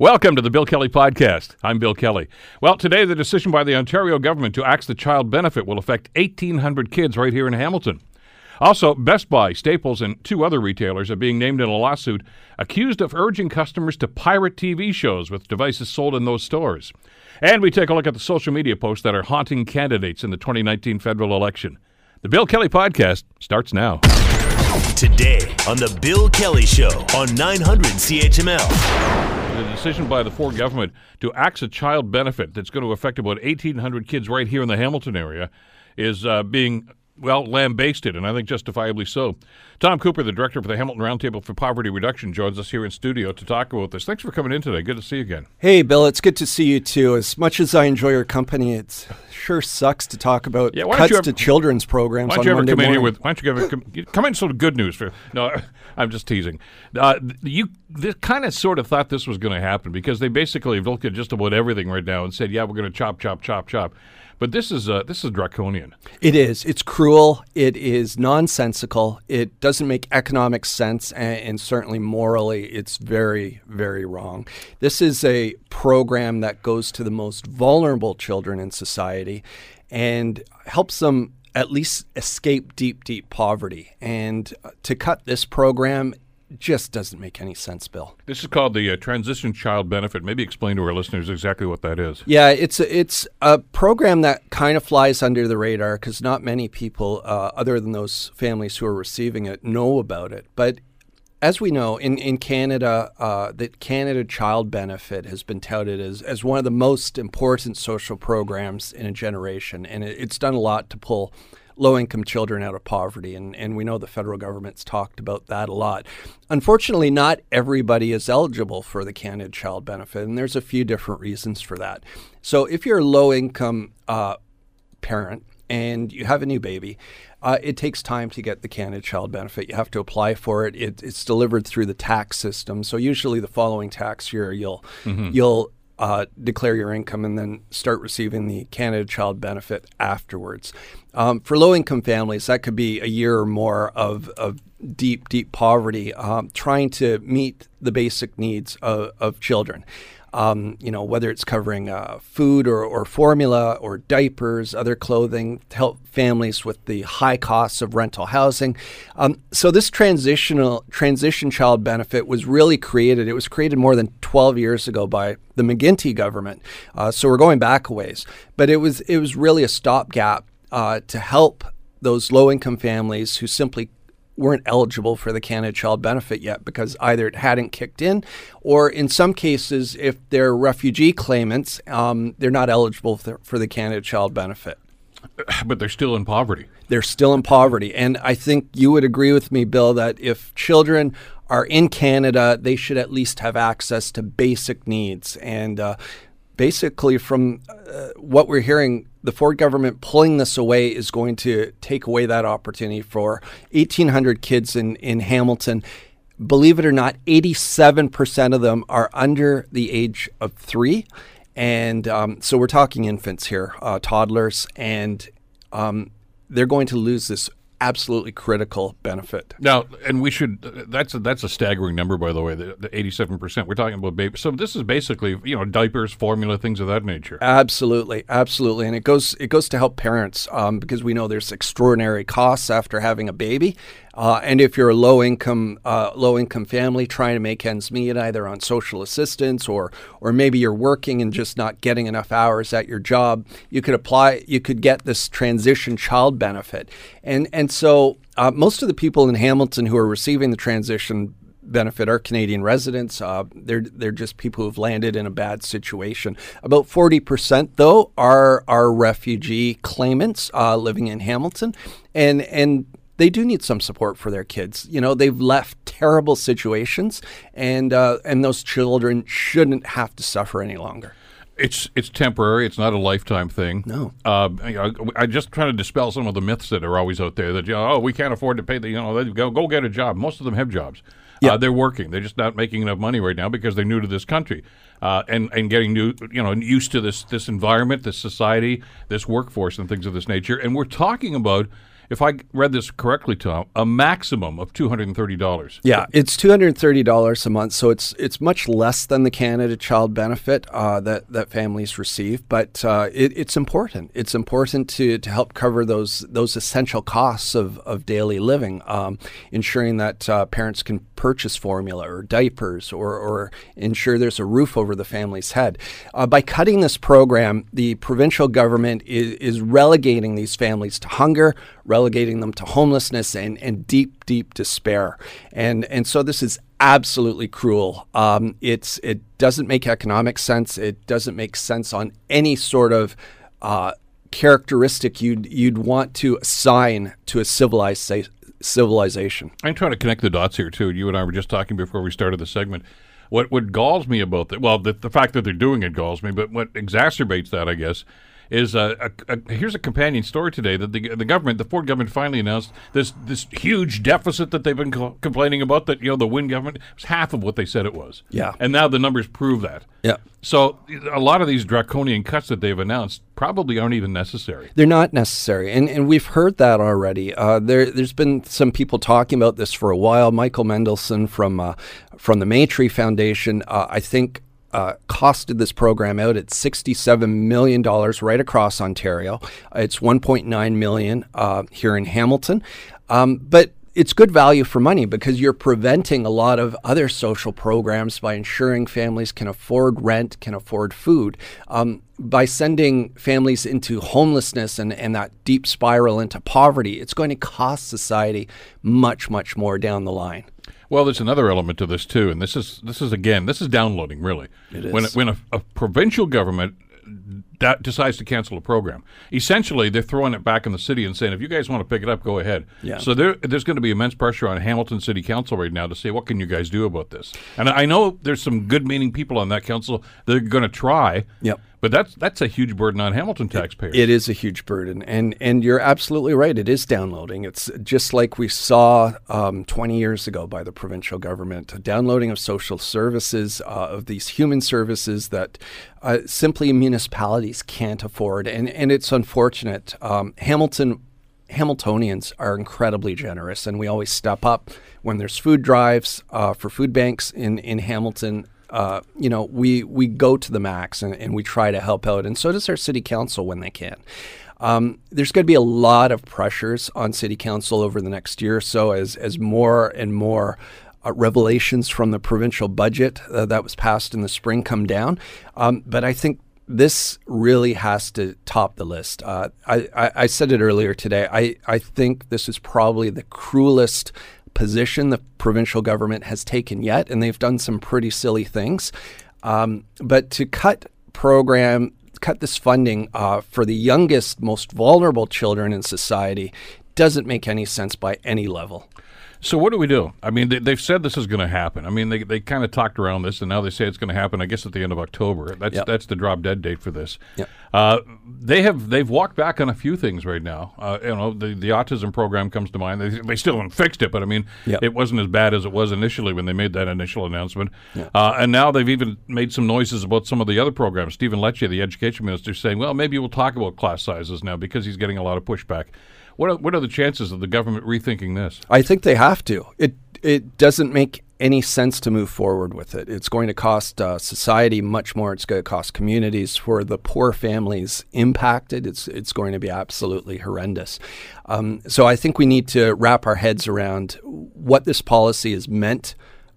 Welcome to the Bill Kelly Podcast. I'm Bill Kelly. Well, today the decision by the Ontario government to axe the child benefit will affect 1,800 kids right here in Hamilton. Also, Best Buy, Staples, and two other retailers are being named in a lawsuit accused of urging customers to pirate TV shows with devices sold in those stores. And we take a look at the social media posts that are haunting candidates in the 2019 federal election. The Bill Kelly Podcast starts now. Today on The Bill Kelly Show on 900 CHML. The decision by the Ford government to axe a child benefit that's going to affect about 1,800 kids right here in the Hamilton area is uh, being well, lambasted, and I think justifiably so. Tom Cooper, the director for the Hamilton Roundtable for Poverty Reduction, joins us here in studio to talk about this. Thanks for coming in today. Good to see you again. Hey, Bill, it's good to see you too. As much as I enjoy your company, it sure sucks to talk about Yeah, cuts ever- to children's programs Why don't on you ever Monday come in here morning. with? Why don't you ever come, come in sort of good news for? No, I'm just teasing. Uh, you this kind of sort of thought this was going to happen because they basically have looked at just about everything right now and said, yeah, we're going to chop, chop, chop, chop. But this is uh, this is draconian. It is. It's cruel. It is nonsensical. It doesn't make economic sense, and, and certainly morally, it's very, very wrong. This is a program that goes to the most vulnerable children in society and helps them at least escape deep, deep poverty. And uh, to cut this program just doesn't make any sense, Bill. This is called the uh, Transition Child Benefit. Maybe explain to our listeners exactly what that is. Yeah, it's a, it's a program that kind of flies under the radar because not many people, uh, other than those families who are receiving it, know about it. But as we know, in in Canada, uh, the Canada Child Benefit has been touted as as one of the most important social programs in a generation, and it, it's done a lot to pull low income children out of poverty. And, and we know the federal government's talked about that a lot. Unfortunately, not everybody is eligible for the Canada Child Benefit, and there's a few different reasons for that. So if you're a low income uh, parent and you have a new baby, uh, it takes time to get the Canada Child Benefit. You have to apply for it. it. It's delivered through the tax system. So usually, the following tax year, you'll you'll uh, declare your income and then start receiving the Canada Child Benefit afterwards. Um, for low income families, that could be a year or more of, of deep, deep poverty, um, trying to meet the basic needs of, of children. Um, you know, whether it's covering uh, food or, or formula or diapers, other clothing, to help families with the high costs of rental housing. Um, so this transitional transition child benefit was really created. It was created more than 12 years ago by the McGuinty government. Uh, so we're going back a ways, but it was it was really a stopgap uh, to help those low income families who simply weren't eligible for the Canada Child Benefit yet because either it hadn't kicked in, or in some cases, if they're refugee claimants, um, they're not eligible for, for the Canada Child Benefit. But they're still in poverty. They're still in poverty. And I think you would agree with me, Bill, that if children are in Canada, they should at least have access to basic needs. And uh, basically, from uh, what we're hearing, the Ford government pulling this away is going to take away that opportunity for 1,800 kids in, in Hamilton. Believe it or not, 87% of them are under the age of three. And um, so we're talking infants here, uh, toddlers, and um, they're going to lose this absolutely critical benefit. Now, and we should. That's a, that's a staggering number, by the way. The eighty-seven percent. We're talking about baby. So this is basically you know diapers, formula, things of that nature. Absolutely, absolutely, and it goes it goes to help parents um, because we know there's extraordinary costs after having a baby, uh, and if you're a low income uh, low income family trying to make ends meet either on social assistance or or maybe you're working and just not getting enough hours at your job, you could apply you could get this transition child benefit, and and so uh, most of the people in Hamilton who are receiving the transition benefit are Canadian residents. Uh, they're they're just people who've landed in a bad situation. About forty percent, though, are are refugee claimants uh, living in Hamilton, and and they do need some support for their kids. You know, they've left terrible situations, and uh, and those children shouldn't have to suffer any longer. It's it's temporary. It's not a lifetime thing. No. Uh, I, I just trying to dispel some of the myths that are always out there that you know, oh we can't afford to pay the you know they go go get a job. Most of them have jobs. Yeah. Uh, they're working. They're just not making enough money right now because they're new to this country uh, and and getting new you know used to this this environment, this society, this workforce, and things of this nature. And we're talking about if I read this correctly, Tom, a maximum of two hundred and thirty dollars. Yeah, it's two hundred and thirty dollars a month, so it's it's much less than the Canada Child Benefit uh, that that families receive, but uh, it, it's important. It's important to, to help cover those those essential costs of, of daily living, um, ensuring that uh, parents can purchase formula or diapers, or or ensure there's a roof over the family's head. Uh, by cutting this program, the provincial government is, is relegating these families to hunger, relegating them to homelessness and, and deep, deep despair. And, and so this is absolutely cruel. Um, it's, it doesn't make economic sense. It doesn't make sense on any sort of uh, characteristic you'd, you'd want to assign to a civilized civilization. I'm trying to connect the dots here, too. You and I were just talking before we started the segment. What what galls me about that, well, the, the fact that they're doing it galls me, but what exacerbates that, I guess, is a, a, a, here's a companion story today that the, the government, the Ford government, finally announced this this huge deficit that they've been co- complaining about. That you know the Wynne government was half of what they said it was. Yeah, and now the numbers prove that. Yeah. So a lot of these draconian cuts that they've announced probably aren't even necessary. They're not necessary, and and we've heard that already. Uh, there there's been some people talking about this for a while. Michael Mendelson from uh, from the Maytree Foundation, uh, I think uh, costed this program out at $67 million right across Ontario. It's 1.9 million uh, here in Hamilton. Um, but it's good value for money because you're preventing a lot of other social programs by ensuring families can afford rent, can afford food. Um, by sending families into homelessness and, and that deep spiral into poverty, it's going to cost society much, much more down the line. Well, there's another element to this too, and this is this is again this is downloading really. It is when when a, a provincial government that decides to cancel a program. Essentially, they're throwing it back in the city and saying, if you guys want to pick it up, go ahead. Yeah. So there, there's going to be immense pressure on Hamilton City Council right now to say, what can you guys do about this? And I know there's some good-meaning people on that council They're going to try. Yep. But that's that's a huge burden on Hamilton taxpayers. It is a huge burden, and and you're absolutely right. It is downloading. It's just like we saw um, 20 years ago by the provincial government, a downloading of social services, uh, of these human services that uh, simply municipalities can't afford, and and it's unfortunate. Um, Hamilton Hamiltonians are incredibly generous, and we always step up when there's food drives uh, for food banks in in Hamilton uh, you know, we we go to the max and, and we try to help out, and so does our city council when they can. Um, there's going to be a lot of pressures on city council over the next year or so as as more and more uh, revelations from the provincial budget uh, that was passed in the spring come down. Um, but I think this really has to top the list. Uh, I, I, I, said it earlier today. I, I think this is probably the cruelest position the provincial government has taken yet, and they've done some pretty silly things. Um, but to cut program, cut this funding uh, for the youngest, most vulnerable children in society doesn't make any sense by any level. So what do we do? I mean, they, have said this is going to happen. I mean, they, they kind of talked around this, and now they say it's going to happen. I guess at the end of October. That's yep. that's the drop dead date for this. Yep. Uh, they have they've walked back on a few things right now. Uh, you know, the the autism program comes to mind. They, they still haven't fixed it, but I mean, yep. it wasn't as bad as it was initially when they made that initial announcement. Uh, and now they've even made some noises about some of the other programs. Stephen Lecce, the education minister, saying, "Well, maybe we'll talk about class sizes now because he's getting a lot of pushback." What are, what are the chances of the government rethinking this? I think they have to. It it doesn't make any sense to move forward with it. It's going to cost uh, society much more. It's going to cost communities for the poor families impacted. It's it's going to be absolutely horrendous. Um, so I think we need to wrap our heads around what this policy is meant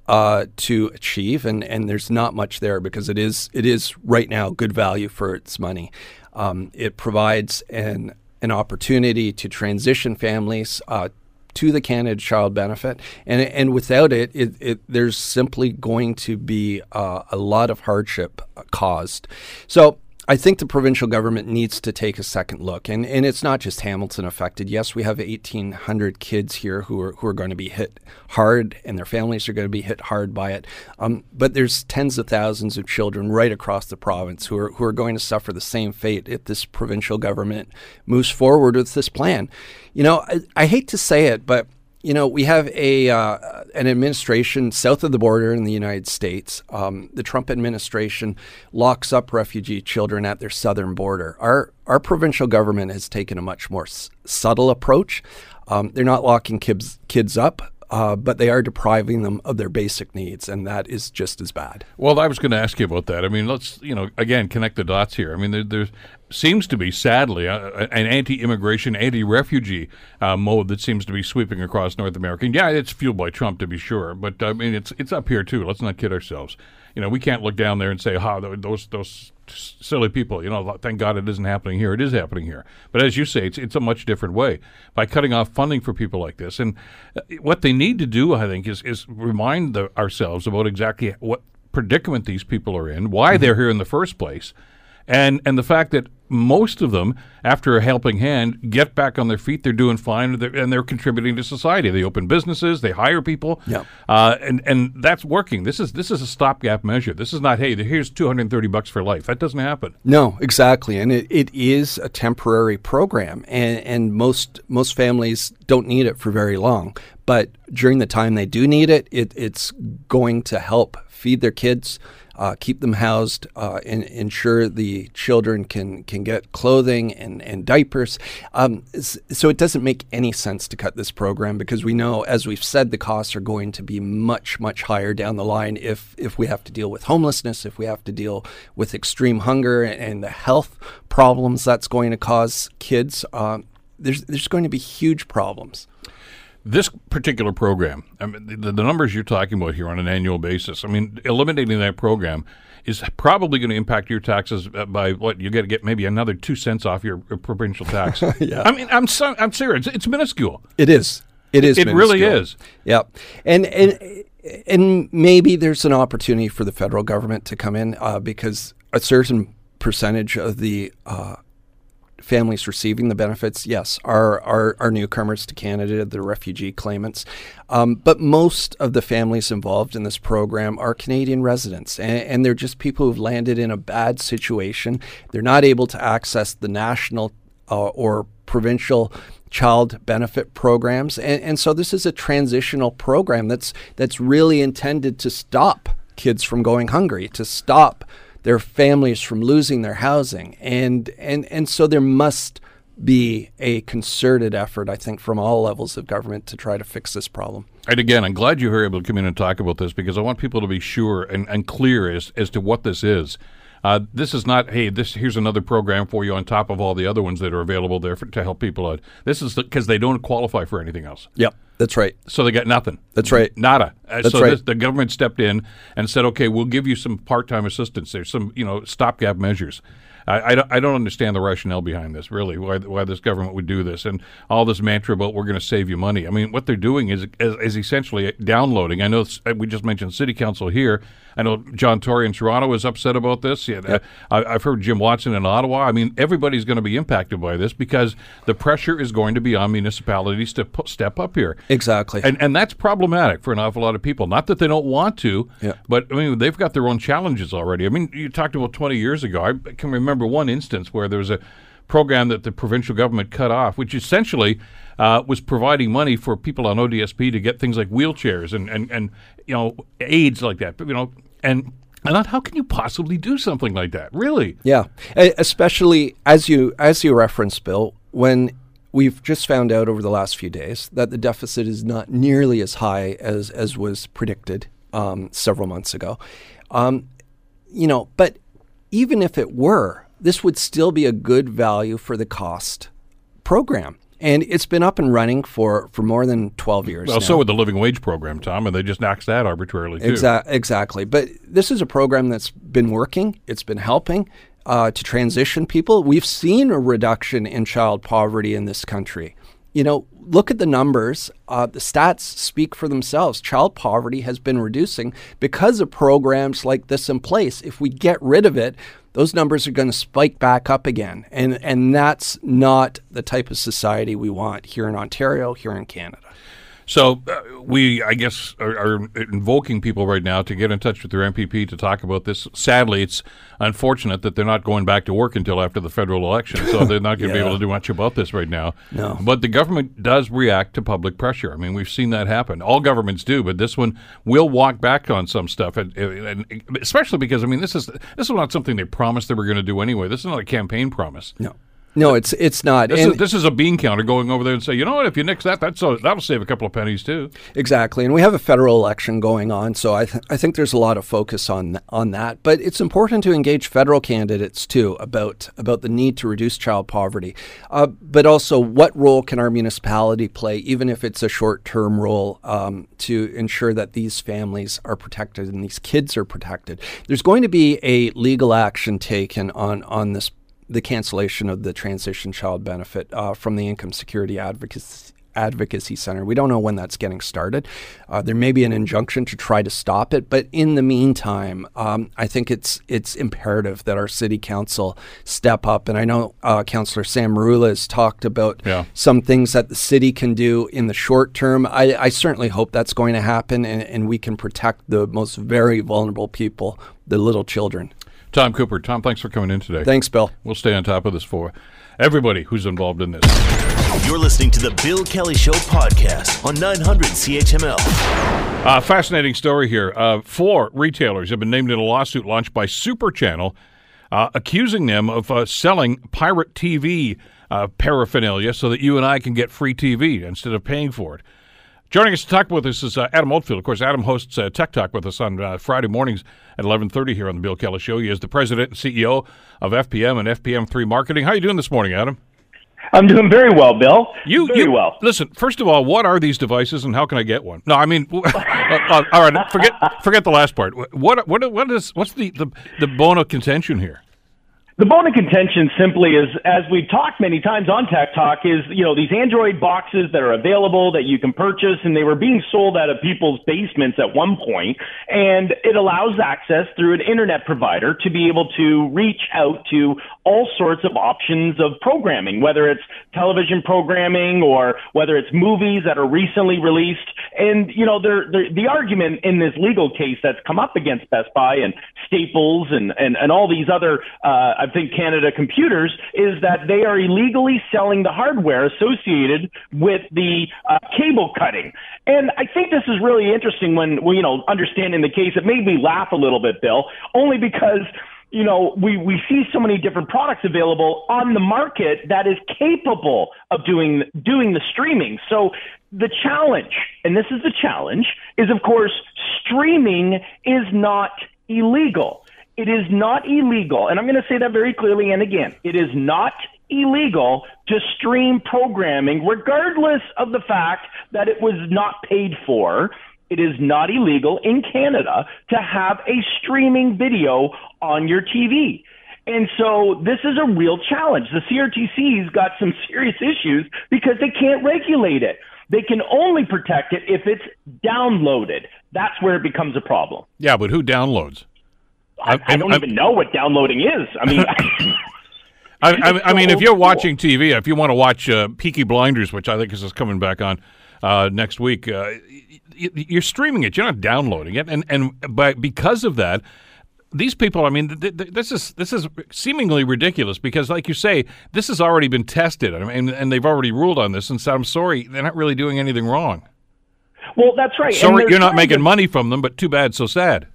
uh, to achieve, and and there's not much there because it is it is right now good value for its money. Um, it provides an an opportunity to transition families uh, to the Canada Child Benefit, and and without it, it, it there's simply going to be uh, a lot of hardship caused. So I think the provincial government needs to take a second look, and, and it's not just Hamilton affected. Yes, we have 1,800 kids here who are who are going to be hit hard, and their families are going to be hit hard by it. Um, but there's tens of thousands of children right across the province who are who are going to suffer the same fate if this provincial government moves forward with this plan. You know, I, I hate to say it, but you know, we have a uh, an administration south of the border in the United States. Um, the Trump administration locks up refugee children at their southern border. Our our provincial government has taken a much more s- subtle approach. Um, they're not locking kids kids up. Uh, but they are depriving them of their basic needs, and that is just as bad. Well, I was going to ask you about that. I mean, let's you know again connect the dots here. I mean, there, there seems to be, sadly, uh, an anti-immigration, anti-refugee uh, mode that seems to be sweeping across North America. And yeah, it's fueled by Trump to be sure, but I mean, it's it's up here too. Let's not kid ourselves. You know, we can't look down there and say, "Ha, those those silly people." You know, thank God it isn't happening here. It is happening here. But as you say, it's it's a much different way by cutting off funding for people like this. And uh, what they need to do, I think, is is remind the, ourselves about exactly what predicament these people are in, why mm-hmm. they're here in the first place, and and the fact that most of them, after a helping hand, get back on their feet. They're doing fine, and they're, and they're contributing to society. They open businesses, they hire people, yeah, uh, and and that's working. This is this is a stopgap measure. This is not hey, here's two hundred and thirty bucks for life. That doesn't happen. No, exactly, and it, it is a temporary program, and and most most families don't need it for very long. But during the time they do need it, it it's going to help feed their kids uh, keep them housed, uh, and ensure the children can can get clothing and and diapers. Um, so it doesn't make any sense to cut this program because we know, as we've said, the costs are going to be much much higher down the line if if we have to deal with homelessness, if we have to deal with extreme hunger and the health problems that's going to cause kids. Um, there's there's going to be huge problems. This particular program, I mean, the, the, numbers you're talking about here on an annual basis, I mean, eliminating that program is probably going to impact your taxes by what you get to get maybe another two cents off your provincial tax. yeah. I mean, I'm so, I'm serious. It's, it's minuscule. It is. It is. It minuscule. really is. Yeah, and and and maybe there's an opportunity for the federal government to come in uh, because a certain percentage of the uh, families receiving the benefits, yes, are, are, are newcomers to Canada, the refugee claimants. Um, but most of the families involved in this program are Canadian residents, and, and they're just people who've landed in a bad situation. They're not able to access the national uh, or provincial child benefit programs, and, and so this is a transitional program that's that's really intended to stop kids from going hungry, to stop their families from losing their housing. And, and, and so there must be a concerted effort, I think, from all levels of government to try to fix this problem. And again, I'm glad you were able to come in and talk about this because I want people to be sure and, and clear as, as to what this is. Uh, this is not, hey, this here's another program for you on top of all the other ones that are available there for, to help people out. This is because the, they don't qualify for anything else. Yep, that's right. So they got nothing. That's right. Nada. Uh, that's so right. This, the government stepped in and said, okay, we'll give you some part-time assistance. There's some, you know, stopgap measures. I, I, don't, I don't understand the rationale behind this, really, why, why this government would do this. And all this mantra about we're going to save you money. I mean, what they're doing is, is, is essentially downloading. I know we just mentioned City Council here. I know John Tory in Toronto is upset about this. Yeah, yep. I, have heard Jim Watson in Ottawa. I mean, everybody's going to be impacted by this because the pressure is going to be on municipalities to step up here. Exactly. And, and that's problematic for an awful lot of people. Not that they don't want to, but I mean, they've got their own challenges already. I mean, you talked about 20 years ago. I can remember one instance where there was a program that the provincial government cut off, which essentially uh, was providing money for people on ODSP to get things like wheelchairs and, and, and you know aids like that. You know, and thought, how can you possibly do something like that? Really? Yeah, especially as you as you referenced, Bill, when we've just found out over the last few days that the deficit is not nearly as high as as was predicted um, several months ago. Um, you know, but even if it were, this would still be a good value for the cost program. And it's been up and running for, for more than 12 years. Well, now. so with the living wage program, Tom, and they just axed that arbitrarily, too. Exa- exactly. But this is a program that's been working, it's been helping uh, to transition people. We've seen a reduction in child poverty in this country. You know, look at the numbers. Uh, the stats speak for themselves. Child poverty has been reducing because of programs like this in place. If we get rid of it, those numbers are going to spike back up again. And, and that's not the type of society we want here in Ontario, here in Canada. So uh, we, I guess, are, are, invoking people right now to get in touch with their MPP to talk about this. Sadly, it's unfortunate that they're not going back to work until after the federal election, so they're not going to yeah. be able to do much about this right now. No. But the government does react to public pressure. I mean, we've seen that happen. All governments do, but this one will walk back on some stuff, and, and especially because I mean, this is this is not something they promised they were going to do anyway. This is not a campaign promise. No. No, it's it's not. This, is, this, is, a bean counter going over there and say, you know what? If you nix that, that's a, that'll save a couple of pennies too. Exactly, and we have a federal election going on, so I th- I think there's a lot of focus on on that. But it's important to engage federal candidates too about about the need to reduce child poverty, uh, but also what role can our municipality play, even if it's a short term role, um, to ensure that these families are protected and these kids are protected. There's going to be a legal action taken on on this the cancellation of the transition child benefit uh, from the Income Security Advocacy Advocacy Center. We don't know when that's getting started. Uh, there may be an injunction to try to stop it, but in the meantime, um, I think it's it's imperative that our city council step up. And I know uh, Councillor Sam Merulla has talked about yeah. some things that the city can do in the short term. I, I certainly hope that's going to happen, and, and we can protect the most very vulnerable people, the little children. Tom Cooper. Tom, thanks for coming in today. Thanks, Bill. We'll stay on top of this for everybody who's involved in this. You're listening to the Bill Kelly Show podcast on 900 CHML. Uh, fascinating story here. Uh, four retailers have been named in a lawsuit launched by Super Channel, uh, accusing them of uh, selling pirate TV uh, paraphernalia so that you and I can get free TV instead of paying for it. Joining us to talk with us is uh, Adam Oldfield. Of course, Adam hosts uh, Tech Talk with us on uh, Friday mornings at 11:30 here on the Bill Kelly Show. He is the president and CEO of FPM and FPM3 Marketing. How are you doing this morning, Adam? I'm doing very well, Bill. You, very you, well. Listen, first of all, what are these devices, and how can I get one? No, I mean, uh, uh, all right, forget forget the last part. What what what is what's the the, the bone of contention here? The bone of contention simply is, as we've talked many times on Tech Talk, is, you know, these Android boxes that are available that you can purchase and they were being sold out of people's basements at one point, And it allows access through an internet provider to be able to reach out to all sorts of options of programming, whether it's television programming or whether it's movies that are recently released. And, you know, they're, they're, the argument in this legal case that's come up against Best Buy and Staples and, and, and all these other, uh, I think Canada Computers, is that they are illegally selling the hardware associated with the uh, cable cutting. And I think this is really interesting when, when, you know, understanding the case. It made me laugh a little bit, Bill, only because you know, we, we see so many different products available on the market that is capable of doing doing the streaming. So the challenge, and this is the challenge, is of course streaming is not illegal. It is not illegal, and I'm going to say that very clearly and again. It is not illegal to stream programming, regardless of the fact that it was not paid for. It is not illegal in Canada to have a streaming video on your TV. And so this is a real challenge. The CRTC's got some serious issues because they can't regulate it. They can only protect it if it's downloaded. That's where it becomes a problem. Yeah, but who downloads? I, I don't I'm, even know what downloading is. I mean, I, I, I, mean, if you're watching TV, if you want to watch uh, Peaky Blinders, which I think is coming back on uh, next week, uh, you're streaming it. You're not downloading it, and and by because of that, these people. I mean, th- th- this is this is seemingly ridiculous because, like you say, this has already been tested, I mean, and they've already ruled on this. And so, I'm sorry, they're not really doing anything wrong. Well, that's right. Sorry, you're not making to- money from them, but too bad, so sad.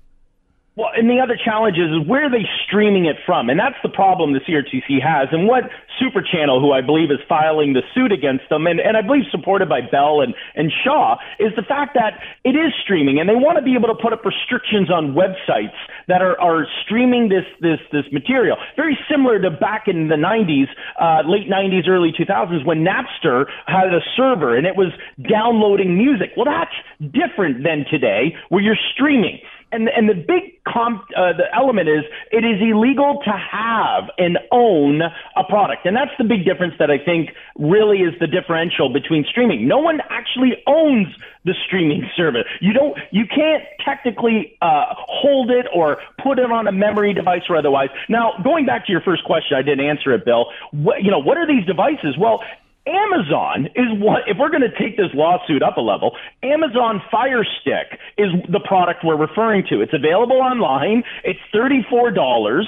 Well, and the other challenge is, is where are they streaming it from? And that's the problem the CRTC has. And what Super Channel, who I believe is filing the suit against them, and, and I believe supported by Bell and, and Shaw, is the fact that it is streaming, and they want to be able to put up restrictions on websites that are, are streaming this, this, this material. Very similar to back in the 90s, uh, late 90s, early 2000s, when Napster had a server and it was downloading music. Well, that's different than today, where you're streaming. And and the big comp, uh, the element is it is illegal to have and own a product, and that's the big difference that I think really is the differential between streaming. No one actually owns the streaming service. You don't, you can't technically uh, hold it or put it on a memory device or otherwise. Now, going back to your first question, I didn't answer it, Bill. What, you know, what are these devices? Well, Amazon is what, if we're going to take this lawsuit up a level, Amazon Fire Stick is the product we're referring to. It's available online. It's $34.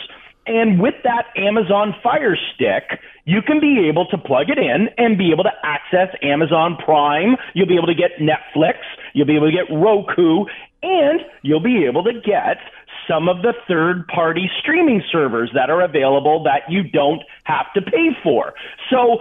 And with that Amazon Fire Stick, you can be able to plug it in and be able to access Amazon Prime. You'll be able to get Netflix. You'll be able to get Roku. And you'll be able to get some of the third party streaming servers that are available that you don't have to pay for. So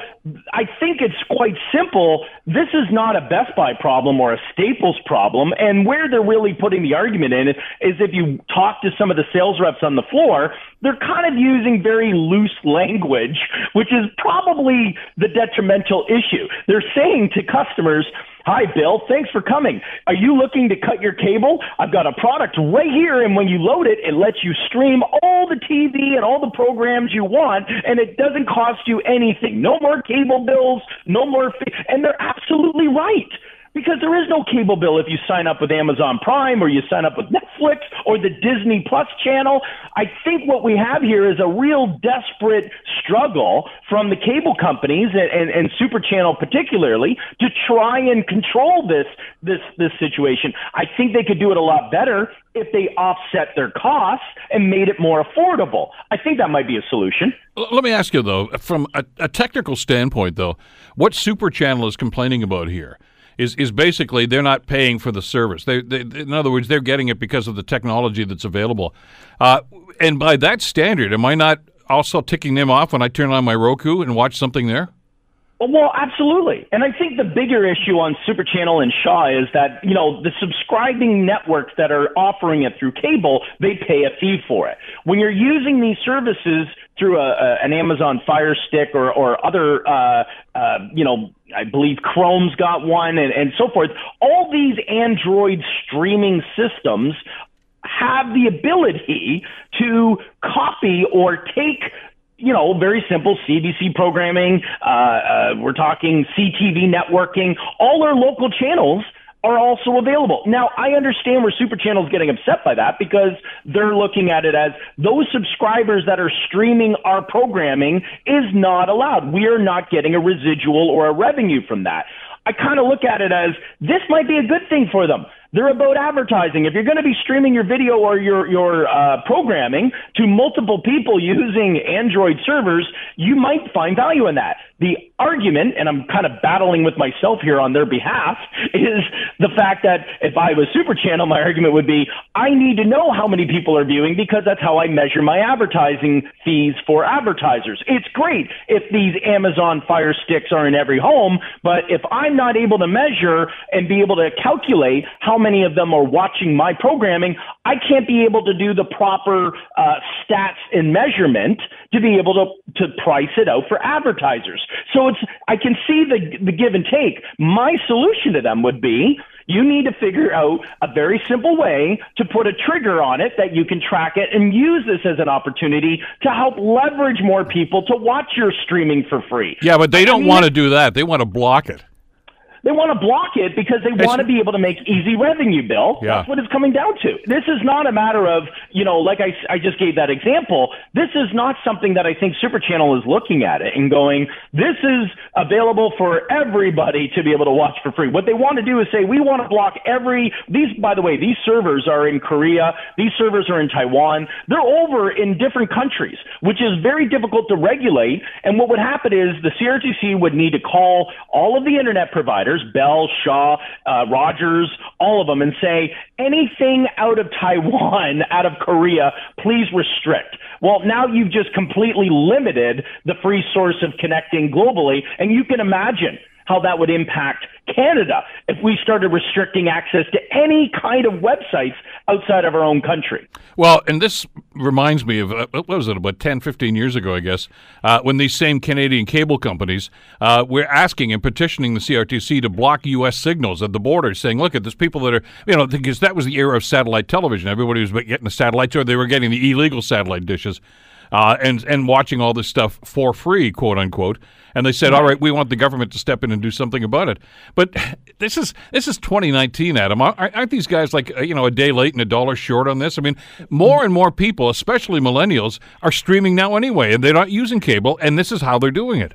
I think it's quite simple. This is not a Best Buy problem or a Staples problem. And where they're really putting the argument in is, if you talk to some of the sales reps on the floor, they're kind of using very loose language, which is probably the detrimental issue. They're saying to customers, Hi, Bill. Thanks for coming. Are you looking to cut your cable? I've got a product right here, and when you load it, it lets you stream all the TV and all the programs you want, and it doesn't cost you anything. No more cable bills, no more. Fee- and they're absolutely right because there is no cable bill if you sign up with Amazon Prime or you sign up with Netflix or the Disney Plus channel. I think what we have here is a real desperate struggle from the cable companies and, and, and Super Channel particularly to try and control this this this situation. I think they could do it a lot better if they offset their costs and made it more affordable. I think that might be a solution. Let me ask you though, from a, a technical standpoint though, what Super Channel is complaining about here? Is is basically they're not paying for the service. They, they, in other words, they're getting it because of the technology that's available. Uh, and by that standard, am I not also ticking them off when I turn on my Roku and watch something there? Well, absolutely. And I think the bigger issue on Super Channel and Shaw is that, you know, the subscribing networks that are offering it through cable, they pay a fee for it. When you're using these services through a, a, an Amazon Fire Stick or, or other, uh, uh, you know, I believe Chrome's got one and, and so forth, all these Android streaming systems have the ability to copy or take you know, very simple CBC programming. Uh, uh, we're talking CTV networking. All our local channels are also available. Now, I understand where Super Channel is getting upset by that because they're looking at it as those subscribers that are streaming our programming is not allowed. We are not getting a residual or a revenue from that. I kind of look at it as this might be a good thing for them. They're about advertising. If you're going to be streaming your video or your your uh, programming to multiple people using Android servers, you might find value in that. The argument, and I'm kind of battling with myself here on their behalf, is the fact that if I was Super Channel, my argument would be I need to know how many people are viewing because that's how I measure my advertising fees for advertisers. It's great if these Amazon Fire Sticks are in every home, but if I'm not able to measure and be able to calculate how many of them are watching my programming, I can't be able to do the proper uh, stats and measurement to be able to, to price it out for advertisers. So it's, I can see the, the give and take. My solution to them would be you need to figure out a very simple way to put a trigger on it that you can track it and use this as an opportunity to help leverage more people to watch your streaming for free. Yeah, but they don't I mean, want to do that. They want to block it. They want to block it because they want to be able to make easy revenue, Bill. Yeah. That's what it's coming down to. This is not a matter of, you know, like I, I just gave that example. This is not something that I think Super Channel is looking at it and going, this is available for everybody to be able to watch for free. What they want to do is say, we want to block every, these, by the way, these servers are in Korea. These servers are in Taiwan. They're over in different countries, which is very difficult to regulate. And what would happen is the CRTC would need to call all of the internet providers providers, Bell, Shaw, uh, Rogers, all of them, and say anything out of Taiwan, out of Korea, please restrict. Well, now you've just completely limited the free source of connecting globally, and you can imagine how that would impact Canada if we started restricting access to any kind of websites outside of our own country. Well, and this reminds me of, uh, what was it, about 10, 15 years ago, I guess, uh, when these same Canadian cable companies uh, were asking and petitioning the CRTC to block U.S. signals at the border, saying, look, at there's people that are, you know, because that was the era of satellite television. Everybody was getting the satellites, or they were getting the illegal satellite dishes uh, and and watching all this stuff for free, quote unquote. And they said, "All right, we want the government to step in and do something about it." But this is this is 2019, Adam. Aren't these guys like uh, you know a day late and a dollar short on this? I mean, more and more people, especially millennials, are streaming now anyway, and they're not using cable, and this is how they're doing it.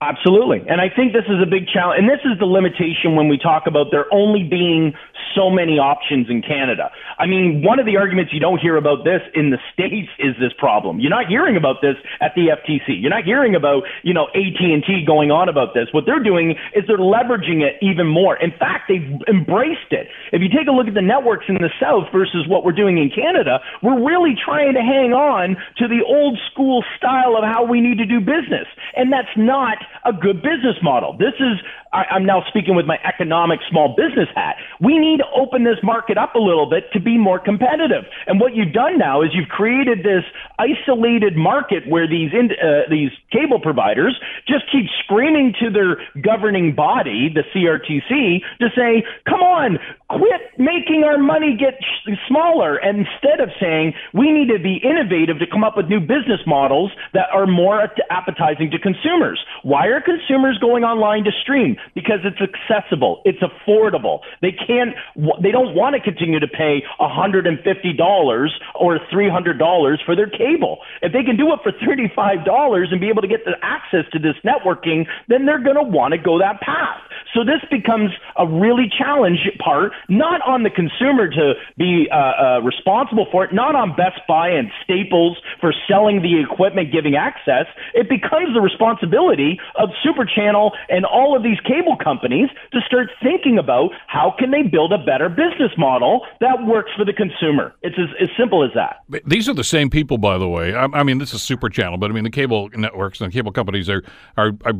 Absolutely. And I think this is a big challenge. And this is the limitation when we talk about there only being so many options in Canada. I mean, one of the arguments you don't hear about this in the States is this problem. You're not hearing about this at the FTC. You're not hearing about, you know, AT&T going on about this. What they're doing is they're leveraging it even more. In fact, they've embraced it. If you take a look at the networks in the South versus what we're doing in Canada, we're really trying to hang on to the old school style of how we need to do business. And that's not a good business model. This is, I, I'm now speaking with my economic small business hat. We need to open this market up a little bit to be more competitive. And what you've done now is you've created this isolated market where these in, uh, these cable providers just keep screaming to their governing body, the CRTC, to say, "Come on, quit making our money get sh- smaller." And instead of saying we need to be innovative to come up with new business models that are more appetizing to consumers. Why are consumers going online to stream? Because it's accessible, it's affordable. They can't, they don't want to continue to pay $150 or $300 for their cable. If they can do it for $35 and be able to get the access to this networking, then they're going to want to go that path. So this becomes a really challenge part, not on the consumer to be uh, uh, responsible for it, not on Best Buy and Staples for selling the equipment, giving access. It becomes the responsibility of Super Channel and all of these cable companies to start thinking about how can they build a better business model that works for the consumer. It's as, as simple as that. These are the same people, by the way. I, I mean, this is Super Channel, but I mean the cable networks and cable companies are are, are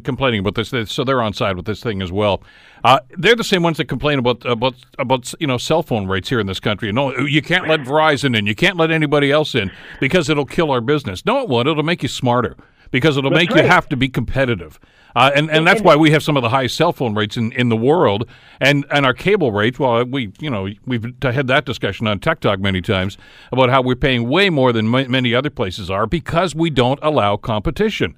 complaining about this, so they're on side with this thing as well. Uh, they're the same ones that complain about about about you know cell phone rates here in this country. No, you can't let Verizon in, you can't let anybody else in because it'll kill our business. No, it won't. It'll make you smarter because it'll that's make right. you have to be competitive. Uh, and, and that's why we have some of the highest cell phone rates in, in the world, and, and our cable rates. Well, we you know we've had that discussion on Tech Talk many times about how we're paying way more than many other places are because we don't allow competition.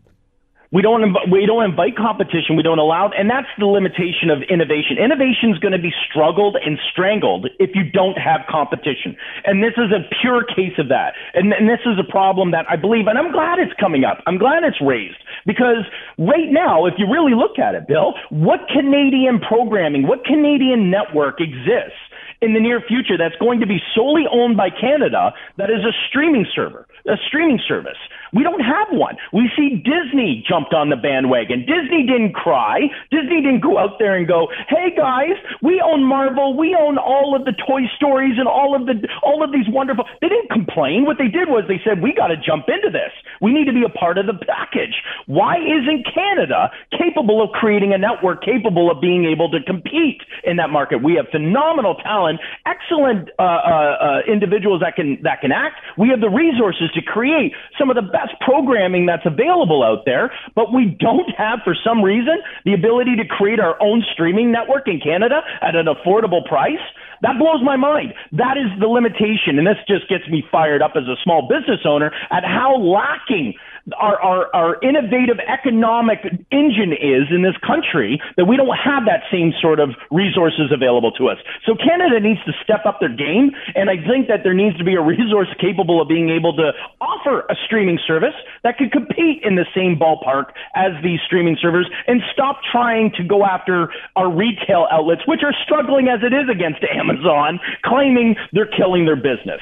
We don't we don't invite competition. We don't allow, and that's the limitation of innovation. Innovation is going to be struggled and strangled if you don't have competition, and this is a pure case of that. And, and this is a problem that I believe, and I'm glad it's coming up. I'm glad it's raised because right now, if you really look at it, Bill, what Canadian programming, what Canadian network exists? in the near future that's going to be solely owned by Canada that is a streaming server, a streaming service. We don't have one. We see Disney jumped on the bandwagon. Disney didn't cry. Disney didn't go out there and go, "Hey guys, we own Marvel. We own all of the Toy Stories and all of the all of these wonderful." They didn't complain. What they did was they said, "We got to jump into this. We need to be a part of the package." Why isn't Canada capable of creating a network capable of being able to compete in that market? We have phenomenal talent, excellent uh, uh, uh, individuals that can that can act. We have the resources to create some of the best programming that's available out there, but we don't have, for some reason, the ability to create our own streaming network in Canada at an affordable price. That blows my mind. That is the limitation. And this just gets me fired up as a small business owner at how lacking our, our, our innovative economic engine is in this country that we don't have that same sort of resources available to us. So Canada needs to step up their game, and I think that there needs to be a resource capable of being able to offer a streaming service that could compete in the same ballpark as these streaming servers and stop trying to go after our retail outlets, which are struggling as it is against Amazon, claiming they're killing their business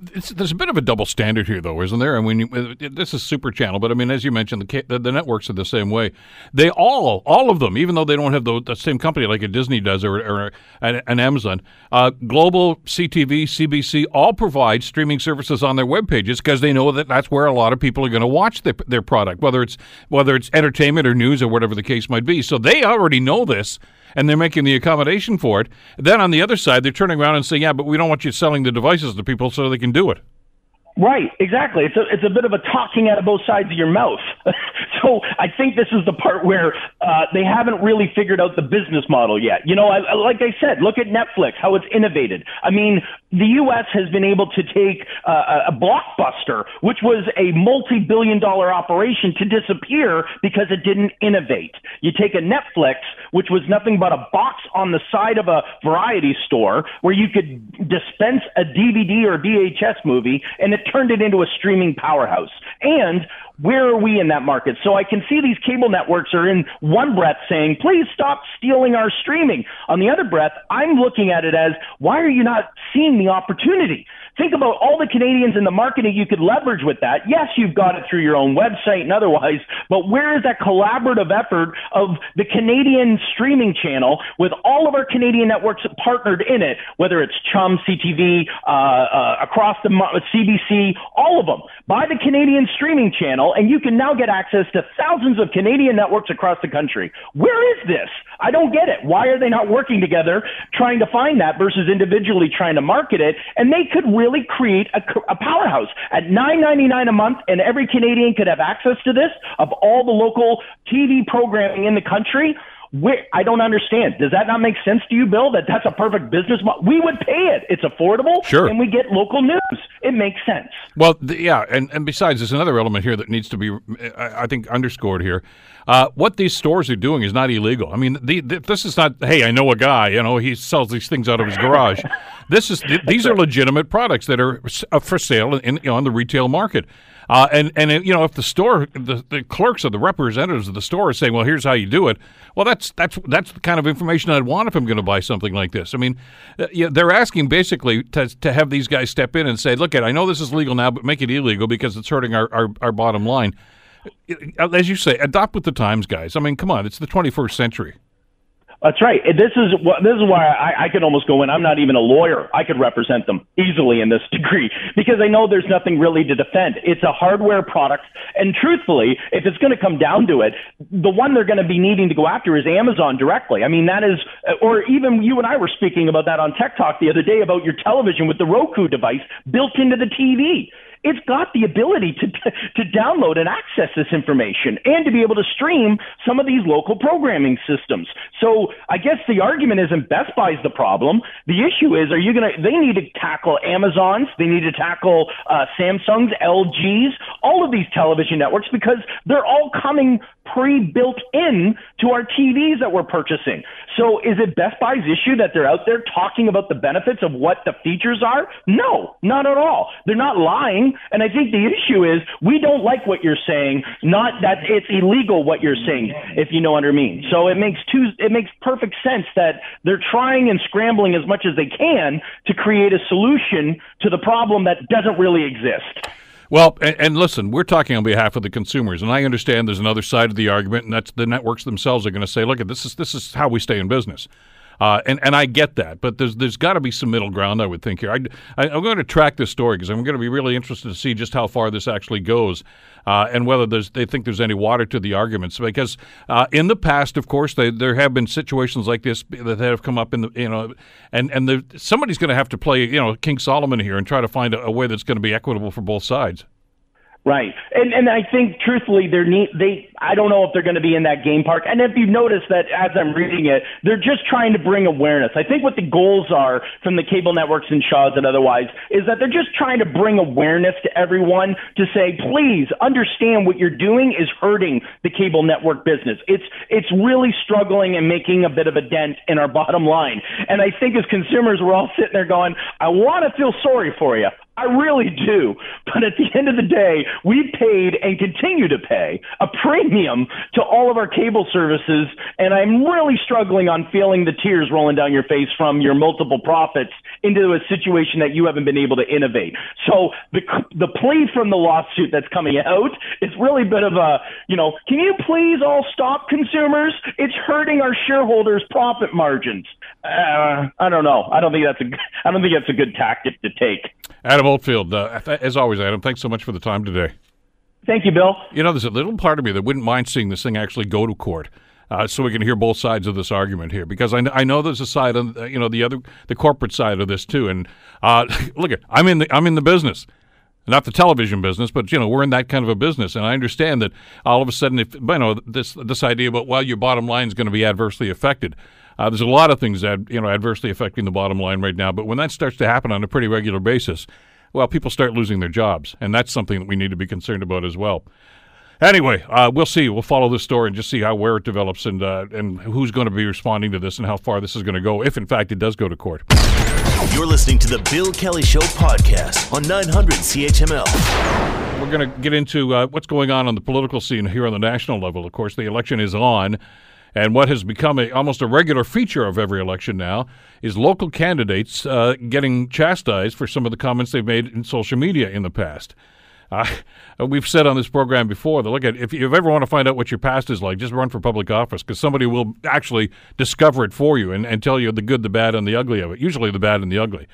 there's a bit of a double standard here, though, isn't there? I mean, this is Super Channel, but I mean, as you mentioned, the, the, the networks are the same way. They all, all of them, even though they don't have the, the same company like a Disney does or, or an, an, Amazon, uh, Global, CTV, CBC, all provide streaming services on their web pages because they know that that's where a lot of people are going to watch their product, whether it's whether it's entertainment or news or whatever the case might be. So they already know this and they're making the accommodation for it. Then on the other side, they're turning around and saying, "Yeah, but we don't want you selling the devices to people so they can do it." Right, exactly. It's a it's a bit of a talking out of both sides of your mouth. so I think this is the part where uh, they haven't really figured out the business model yet. You know, I, like I said, look at Netflix, how it's innovated. I mean, the U.S. has been able to take uh, a blockbuster, which was a multi-billion-dollar operation, to disappear because it didn't innovate. You take a Netflix, which was nothing but a box on the side of a variety store where you could dispense a DVD or VHS movie, and it turned it into a streaming powerhouse. And Where are we in that market? So I can see these cable networks are in one breath saying, please stop stealing our streaming. On the other breath, I'm looking at it as, why are you not seeing the opportunity? Think about all the Canadians in the marketing you could leverage with that. Yes, you've got it through your own website and otherwise, but where is that collaborative effort of the Canadian streaming channel with all of our Canadian networks partnered in it, whether it's Chum, CTV, uh, uh, across the CBC, all of them, by the Canadian streaming channel, and you can now get access to thousands of Canadian networks across the country. Where is this? I don't get it. Why are they not working together trying to find that versus individually trying to market it? And they could really create a, a powerhouse at $9.99 a month, and every Canadian could have access to this of all the local TV programming in the country. Where, I don't understand. Does that not make sense to you, Bill? That that's a perfect business model. We would pay it. It's affordable, sure, and we get local news. It makes sense. Well, the, yeah, and, and besides, there's another element here that needs to be, I, I think, underscored here. Uh, what these stores are doing is not illegal. I mean, the, the, this is not. Hey, I know a guy. You know, he sells these things out of his garage. this is these are legitimate products that are uh, for sale in, in on the retail market. Uh, and and it, you know if the store the, the clerks or the representatives of the store are saying, well, here's how you do it. Well, that's that's that's the kind of information I'd want if I'm going to buy something like this. I mean, uh, yeah, they're asking basically to, to have these guys step in and say, look, at I know this is legal now, but make it illegal because it's hurting our, our, our bottom line. Uh, as you say, adopt with the times, guys. I mean, come on, it's the 21st century. That's right. This is what this is why I, I could almost go in. I'm not even a lawyer. I could represent them easily in this degree because I know there's nothing really to defend. It's a hardware product, and truthfully, if it's going to come down to it, the one they're going to be needing to go after is Amazon directly. I mean, that is, uh, or even you and I were speaking about that on Tech Talk the other day about your television with the Roku device built into the TV it's got the ability to to download and access this information and to be able to stream some of these local programming systems. So I guess the argument isn't Best Buy's the problem. The issue is, are you going to? They need to tackle Amazon's. They need to tackle uh, Samsung's, LG's, all of these television networks because they're all coming pre-built in to our TVs that we're purchasing. So is it Best Buy's issue that they're out there talking about the benefits of what the features are? No, not at all. They're not lying. And I think the issue is we don't like what you're saying, not that it's illegal what you're saying, if you know what I mean. So it makes two, it makes perfect sense that they're trying and scrambling as much as they can to create a solution to the problem that doesn't really exist. Well, and, and, listen, we're talking on behalf of the consumers, and I understand there's another side of the argument, and that's the networks themselves are going to say, "Look, this is this is how we stay in business." Uh, and and I get that, but there's there's got to be some middle ground. I would think here. I, I am going to track this story because I'm going to be really interested to see just how far this actually goes, uh, and whether there's they think there's any water to the arguments. Because uh, in the past, of course, they, there have been situations like this that have come up in the you know, and and somebody's going to have to play you know King Solomon here and try to find a, a way that's going to be equitable for both sides. Right, and and I think truthfully, they're neat. They I don't know if they're going to be in that game park. And if you notice that as I'm reading it, they're just trying to bring awareness. I think what the goals are from the cable networks and Shaws and otherwise is that they're just trying to bring awareness to everyone to say, please understand what you're doing is hurting the cable network business. It's it's really struggling and making a bit of a dent in our bottom line. And I think as consumers, we're all sitting there going, I want to feel sorry for you. I really do. But at the end of the day, we've paid and continue to pay a premium to all of our cable services. And I'm really struggling on feeling the tears rolling down your face from your multiple profits into a situation that you haven't been able to innovate. So the, the plea from the lawsuit that's coming out is really a bit of a, you know, can you please all stop consumers? It's hurting our shareholders' profit margins. Uh, I don't know. I don't think that's a, I don't think that's a good tactic to take. Adam Oldfield, uh, as always, Adam, thanks so much for the time today. Thank you, Bill. You know, there's a little part of me that wouldn't mind seeing this thing actually go to court. Uh, so we can hear both sides of this argument here, because I, I know there's a side on you know the other the corporate side of this too. And uh, look, I'm in the I'm in the business, not the television business, but you know we're in that kind of a business, and I understand that all of a sudden, if you know this this idea about well your bottom line is going to be adversely affected. Uh, there's a lot of things that you know adversely affecting the bottom line right now, but when that starts to happen on a pretty regular basis, well, people start losing their jobs, and that's something that we need to be concerned about as well. Anyway, uh, we'll see. We'll follow this story and just see how where it develops and uh, and who's going to be responding to this and how far this is going to go, if in fact it does go to court. You're listening to the Bill Kelly Show podcast on 900 CHML. we're going to get into uh, what's going on on the political scene here on the national level. Of course, the election is on, and what has become a, almost a regular feature of every election now is local candidates uh, getting chastised for some of the comments they've made in social media in the past. Uh, we've said on this program before that look at if you ever want to find out what your past is like, just run for public office because somebody will actually discover it for you and, and tell you the good, the bad, and the ugly of it. Usually the bad and the ugly.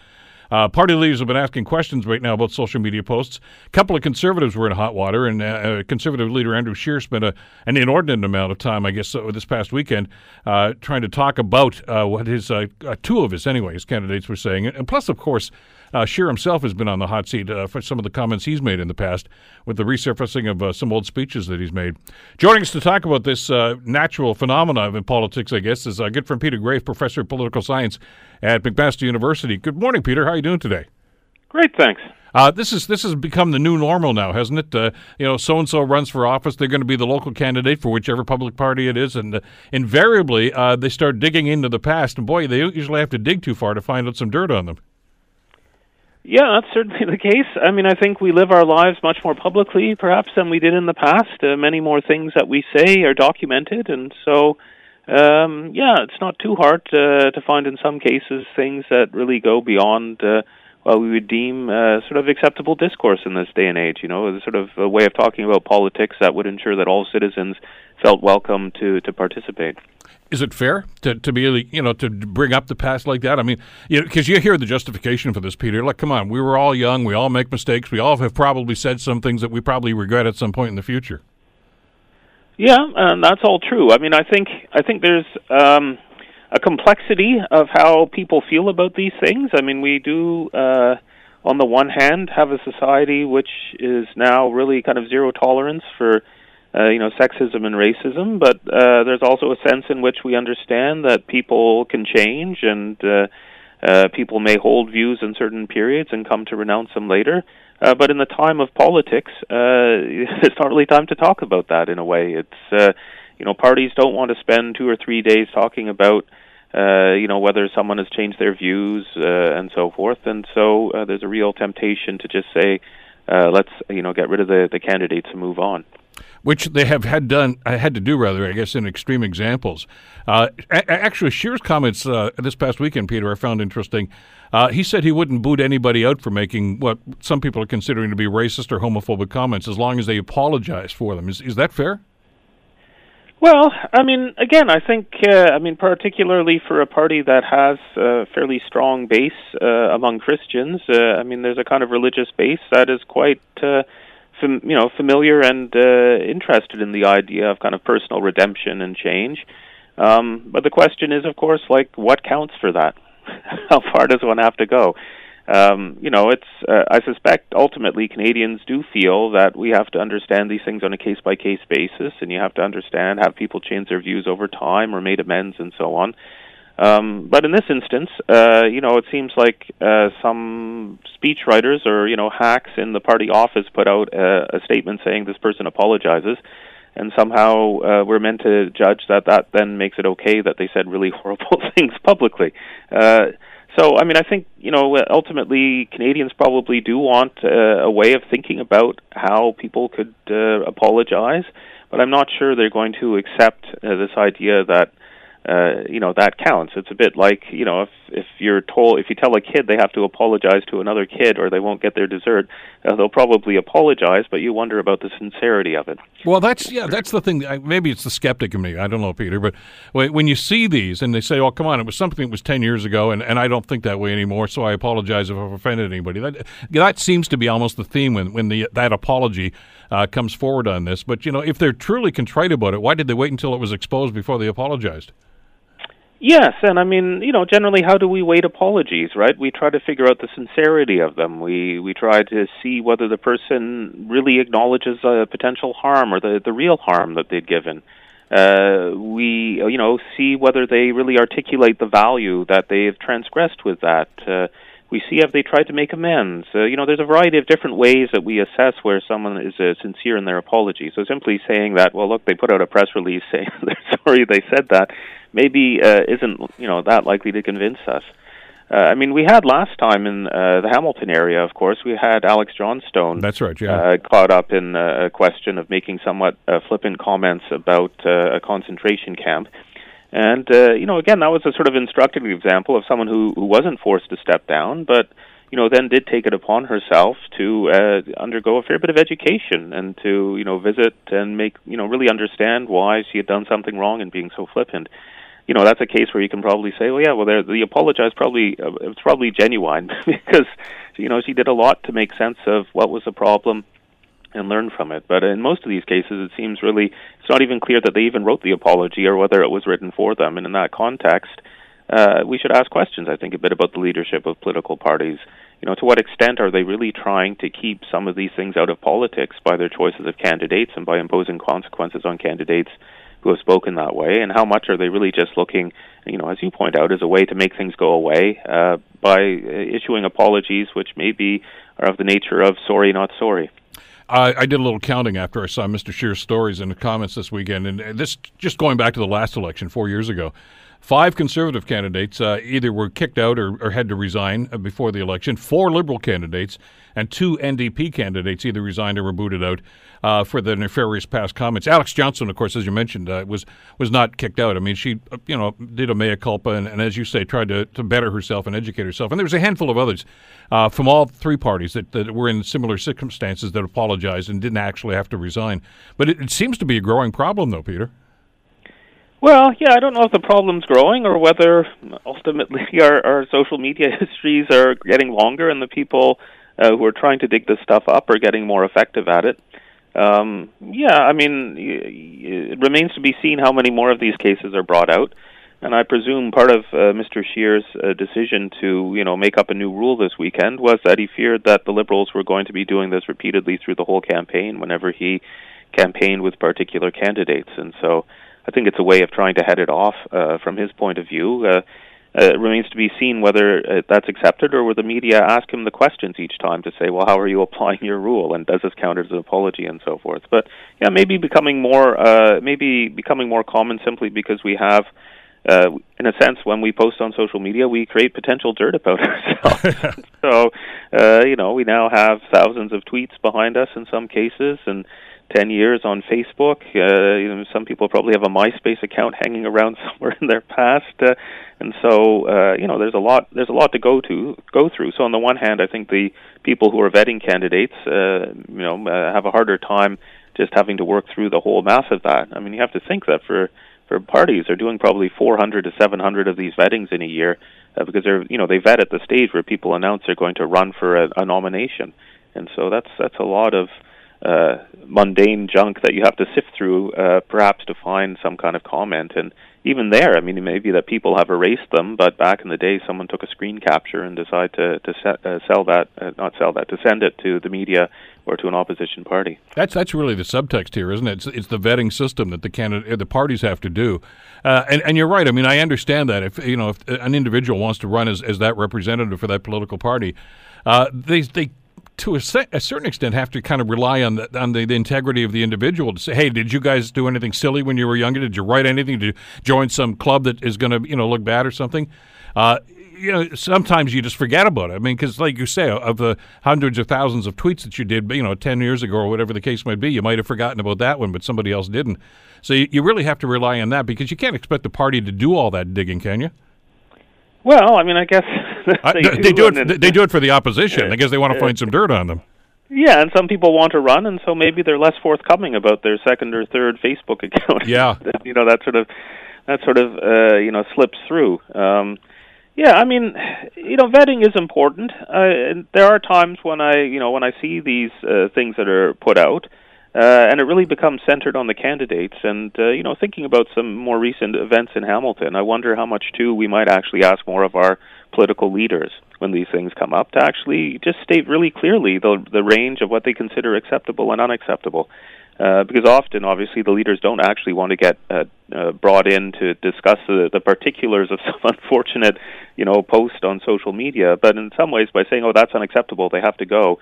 Uh, party leaders have been asking questions right now about social media posts. A couple of conservatives were in hot water, and uh, conservative leader Andrew Scheer spent a, an inordinate amount of time, I guess, uh, this past weekend, uh, trying to talk about uh, what his uh, two of his, anyway, his candidates were saying, and plus, of course. Uh, Scheer himself has been on the hot seat uh, for some of the comments he's made in the past with the resurfacing of uh, some old speeches that he's made. Joining us to talk about this natural phenomenon in politics, I guess, is a good friend Peter Graefe, professor of political science at McMaster University. Good morning, Peter. How are you doing today? Great, thanks. Uh, this is this has become the new normal now, hasn't it? Uh, you know, so and so runs for office; they're going to be the local candidate for whichever public party it is, and uh, invariably uh, they start digging into the past. And boy, they usually have to dig too far to find out some dirt on them. Yeah, that's certainly the case. I mean, I think we live our lives much more publicly, perhaps, than we did in the past. Uh, many more things that we say are documented, and so um, yeah, it's not too hard uh, to find in some cases things that really go beyond uh, what we would deem uh, sort of acceptable discourse in this day and age. You know, sort of a way of talking about politics that would ensure that all citizens felt welcome to to participate. Is it fair to, to be you know to bring up the past like that? I mean, you because you hear the justification for this, Peter. Like, come on, we were all young, we all make mistakes, we all have probably said some things that we probably regret at some point in the future. Yeah, and that's all true. I mean, I think I think there's um, a complexity of how people feel about these things. I mean, we do, uh, on the one hand, have a society which is now really kind of zero tolerance for, uh, you know, sexism and racism. But uh, there's also a sense in which we understand that people can change and uh, uh, people may hold views in certain periods and come to renounce them later. Uh, but in the time of politics, uh, it's not really time to talk about that. In a way, it's uh, you know parties don't want to spend two or three days talking about uh, you know whether someone has changed their views uh, and so forth. And so uh, there's a real temptation to just say, uh, let's you know get rid of the the candidates and move on which they have had done uh, had to do rather, I guess, in extreme examples. Uh, actually, Scheer's comments uh, this past weekend, Peter, I found interesting. Uh, he said he wouldn't boot anybody out for making what some people are considering to be racist or homophobic comments, as long as they apologize for them. Is is that fair? Well, I mean, again, I think, uh, I mean, particularly for a party that has a fairly strong base uh, among Christians, uh, I mean, there's a kind of religious base that is quite uh, fam- you know familiar and uh, interested in the idea of kind of personal redemption and change. Um, but the question is, of course, like what counts for that? How far does one have to go? Um, you know, it's. Uh, I suspect ultimately Canadians do feel that we have to understand these things on a case by case basis, and you have to understand have people change their views over time or made amends and so on. Um, but in this instance, uh, you know, it seems like uh, some speechwriters or you know hacks in the party office put out a, a statement saying this person apologizes, and somehow uh, we're meant to judge that that then makes it okay that they said really horrible things publicly. Uh, so, I mean, I think you know ultimately Canadians probably do want uh, a way of thinking about how people could uh, apologize, but I'm not sure they're going to accept uh, this idea that uh, you know that counts. It's a bit like you know if if you're told if you tell a kid they have to apologize to another kid or they won't get their dessert, uh, they'll probably apologize, but you wonder about the sincerity of it. Well, that's yeah, that's the thing. Maybe it's the skeptic in me. I don't know, Peter, but when you see these and they say, "Oh, come on, it was something that was ten years ago, and, and I don't think that way anymore," so I apologize if I've offended anybody. That that seems to be almost the theme when when the that apology uh, comes forward on this. But you know, if they're truly contrite about it, why did they wait until it was exposed before they apologized? Yes, and I mean, you know, generally, how do we weight apologies? Right? We try to figure out the sincerity of them. We we try to see whether the person really acknowledges a potential harm or the the real harm that they'd given. Uh, we you know see whether they really articulate the value that they've transgressed with that. Uh, we see have they tried to make amends. Uh, you know, there's a variety of different ways that we assess where someone is uh, sincere in their apology. So simply saying that, well, look, they put out a press release saying they're sorry they said that, maybe uh, isn't you know that likely to convince us. Uh, I mean, we had last time in uh, the Hamilton area, of course, we had Alex Johnstone. That's right, yeah. Uh, caught up in uh, a question of making somewhat uh, flippant comments about uh, a concentration camp. And, uh, you know, again, that was a sort of instructive example of someone who, who wasn't forced to step down, but, you know, then did take it upon herself to uh, undergo a fair bit of education and to, you know, visit and make, you know, really understand why she had done something wrong and being so flippant you know that's a case where you can probably say, well, yeah, well, the apologize probably uh, it's probably genuine because you know she did a lot to make sense of what was the problem and learn from it. But in most of these cases, it seems really it's not even clear that they even wrote the apology or whether it was written for them. And in that context, uh, we should ask questions. I think a bit about the leadership of political parties. You know, to what extent are they really trying to keep some of these things out of politics by their choices of candidates and by imposing consequences on candidates who have spoken that way, and how much are they really just looking, you know, as you point out, as a way to make things go away uh, by issuing apologies, which maybe are of the nature of sorry, not sorry. I, I, did a little counting after I saw Mr. Scheer's stories in the comments this weekend, and this just going back to the last election four years ago. Five conservative candidates uh, either were kicked out or, or, had to resign uh, before the election. Four liberal candidates and two NDP candidates either resigned or were booted out uh, for their nefarious past comments. Alex Johnstone, of course, as you mentioned, uh, was was not kicked out. I mean, she uh, you know did a mea culpa and, and, as you say, tried to, to better herself and educate herself. And there was a handful of others uh, from all three parties that, that were in similar circumstances that apologized and didn't actually have to resign. But it, it seems to be a growing problem, though, Peter. Well, yeah, I don't know if the problem's growing or whether ultimately our, our social media histories are getting longer and the people uh, who are trying to dig this stuff up are getting more effective at it. Um, yeah, I mean, it remains to be seen how many more of these cases are brought out. And I presume part of uh, Mr. Scheer's uh, decision to, you know, make up a new rule this weekend was that he feared that the Liberals were going to be doing this repeatedly through the whole campaign whenever he campaigned with particular candidates. And so I think it's a way of trying to head it off uh, from his point of view. Uh, uh, it remains to be seen whether uh, that's accepted or whether the media ask him the questions each time to say, well, how are you applying your rule, and does this count as an apology, and so forth. But yeah, maybe becoming more, uh, maybe becoming more common simply because we have. Uh, in a sense, when we post on social media, we create potential dirt about ourselves. so, uh, you know, we now have thousands of tweets behind us in some cases, and 10 years on Facebook. Uh, you know, some people probably have a MySpace account hanging around somewhere in their past, uh, and so uh, you know there's a lot there's a lot to go to go through. So on the one hand, I think the people who are vetting candidates, uh, you know, uh, have a harder time just having to work through the whole mass of that. I mean, you have to think that for for parties, they're doing probably 400 to 700 of these vettings in a year uh, because they're you know they vet at the stage where people announce they're going to run for a, a nomination, and so that's that's a lot of uh, mundane junk that you have to sift through, uh, perhaps to find some kind of comment. And even there, I mean, it may be that people have erased them, but back in the day, someone took a screen capture and decided to to uh, sell that, uh, not sell that, to send it to the media or to an opposition party. That's that's really the subtext here, isn't it? It's, it's the vetting system that the candidate, the parties have to do. Uh, and, and you're right. I mean, I understand that if you know if an individual wants to run as, as that representative for that political party, uh, they they to a, a, certain extent have to kind of rely on the, on the, the, integrity of the individual to say, hey, did you guys do anything silly when you were younger? Did you write anything? You join some club that is going to you know look bad or something? Uh, you know, sometimes you just forget about it. I mean, because like you say, of the hundreds of thousands of tweets that you did, you know, ten years ago or whatever the case might be, you might have forgotten about that one, but somebody else didn't. So you, you really have to rely on that because you can't expect the party to do all that digging, can you? Well, I mean, I guess they, do, they do it. They do it for the opposition. I guess they want to find some dirt on them. Yeah, and some people want to run, and so maybe they're less forthcoming about their second or third Facebook account. Yeah, you know that sort of that sort of uh, you know slips through. Um, yeah, I mean, you know, vetting is important. Uh, there are times when I, you know, when I see these uh, things that are put out, uh, and it really becomes centered on the candidates. And uh, you know, thinking about some more recent events in Hamilton, I wonder how much too we might actually ask more of our political leaders when these things come up to actually just state really clearly the the range of what they consider acceptable and unacceptable. Uh, because often, obviously, the leaders don't actually want to get uh, uh, brought in to discuss the, the particulars of some unfortunate, you know, post on social media. But in some ways, by saying, "Oh, that's unacceptable," they have to go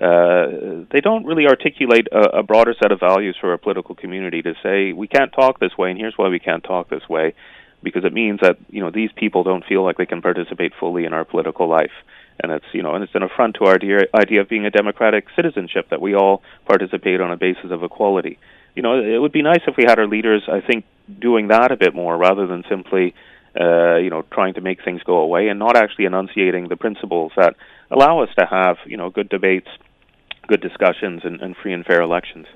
uh, they don't really articulate a, a, broader set of values for a political community to say we can't talk this way and here's why we can't talk this way. Because it means that you know these people don't feel like they can participate fully in our political life and it's you know and it's an affront to our idea, of being a democratic citizenship that we all participate on a basis of equality. You know, it would be nice if we had our leaders, I think, doing that a bit more rather than simply, uh, you know, trying to make things go away and not actually enunciating the principles that allow us to have you know good debates good discussions and, and, free and fair elections.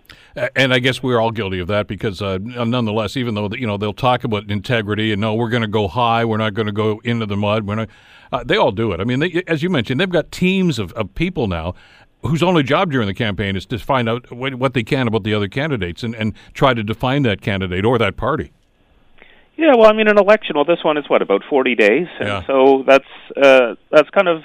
And I guess we're all guilty of that because, uh, nonetheless, even though you know they'll talk about integrity and no, we're going to go high, we're not going to go into the mud. We're not. Uh, they all do it. I mean, they, as you mentioned, they've got teams of, of people now whose only job during the campaign is to find out what, what they can about the other candidates and, and try to define that candidate or that party. Yeah, well, I mean, an election. Well, this one is what about forty days, and yeah. so that's uh, that's kind of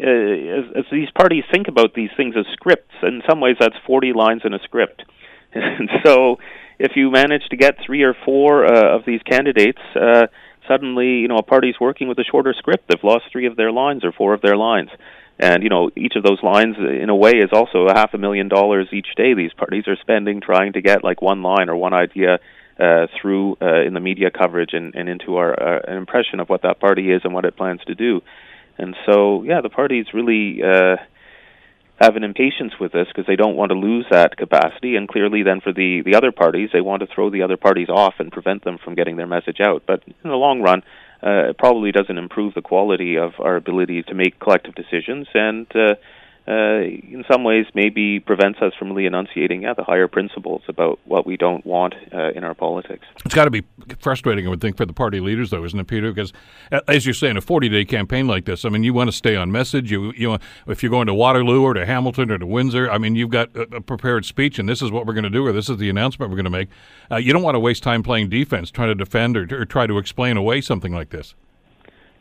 uh, as, as these parties think about these things as scripts. In some ways, that's forty lines in a script, and so if you manage to get three or four uh, of these candidates. Uh, suddenly, you know, a party's working with a shorter script. They've lost three of their lines or four of their lines. And, you know, each of those lines, in a way, is also a half a million dollars each day these parties are spending trying to get, like, one line or one idea uh, through uh, in the media coverage and, and into our uh, an impression of what that party is and what it plans to do. And so, yeah, the parties really uh, have an impatience with this because they don't want to lose that capacity. And clearly, then for the the other parties, they want to throw the other parties off and prevent them from getting their message out. But in the long run, uh, it probably doesn't improve the quality of our ability to make collective decisions and. Uh, uh, in some ways maybe prevents us from really enunciating yeah, the higher principles about what we don't want uh, in our politics. It's got to be frustrating, I would think, for the party leaders, though, isn't it, Peter? Because as you're saying, a 40-day campaign like this, I mean, you want to stay on message. You, you, if you're going to Waterloo or to Hamilton or to Windsor, I mean, you've got a, a prepared speech, and this is what we're going to do, or this is the announcement we're going to make. Uh, you don't want to waste time playing defense, trying to defend or, or try to explain away something like this.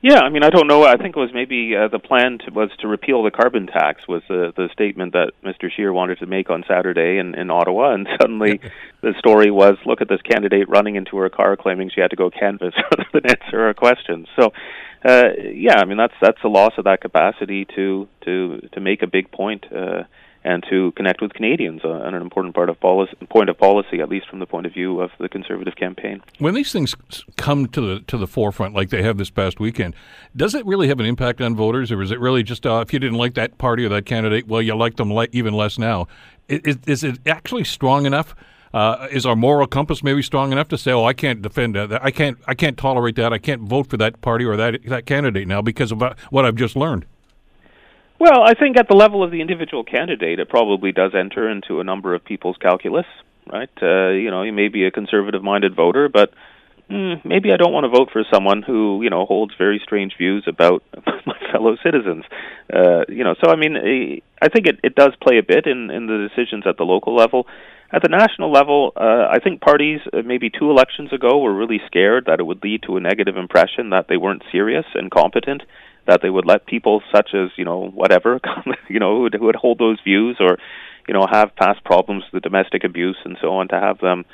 Yeah, I mean, I don't know. I think it was maybe uh, the plan to, was to repeal the carbon tax was the the statement that Mr. Scheer wanted to make on Saturday in, in Ottawa, and suddenly the story was, look at this candidate running into her car claiming she had to go canvass rather than answer her questions. So, uh, yeah, I mean, that's that's a loss of that capacity to to to make a big point. Uh, and to connect with Canadians uh, an important part of policy, point of policy, at least from the point of view of the Conservative campaign. When these things come to the to the forefront, like they have this past weekend, does it really have an impact on voters, or is it really just uh, if you didn't like that party or that candidate, well, you like them le- even less now? Is, is it actually strong enough? Uh, is our moral compass maybe strong enough to say, "Oh, I can't defend that. I can't. I can't tolerate that. I can't vote for that party or that that candidate now because of what I've just learned." Well, I think at the level of the individual candidate, it probably does enter into a number of people's calculus, right? Uh, you know, you may be a conservative-minded voter, but mm, maybe I don't want to vote for someone who, you know, holds very strange views about my fellow citizens. Uh, you know, so I mean, eh, I think it, it does play a bit in, in the decisions at the local level. At the national level, uh, I think parties uh, maybe two elections ago were really scared that it would lead to a negative impression that they weren't serious and competent that they would let people such as you know whatever you know who would, hold those views or you know have past problems with domestic abuse and so on to have them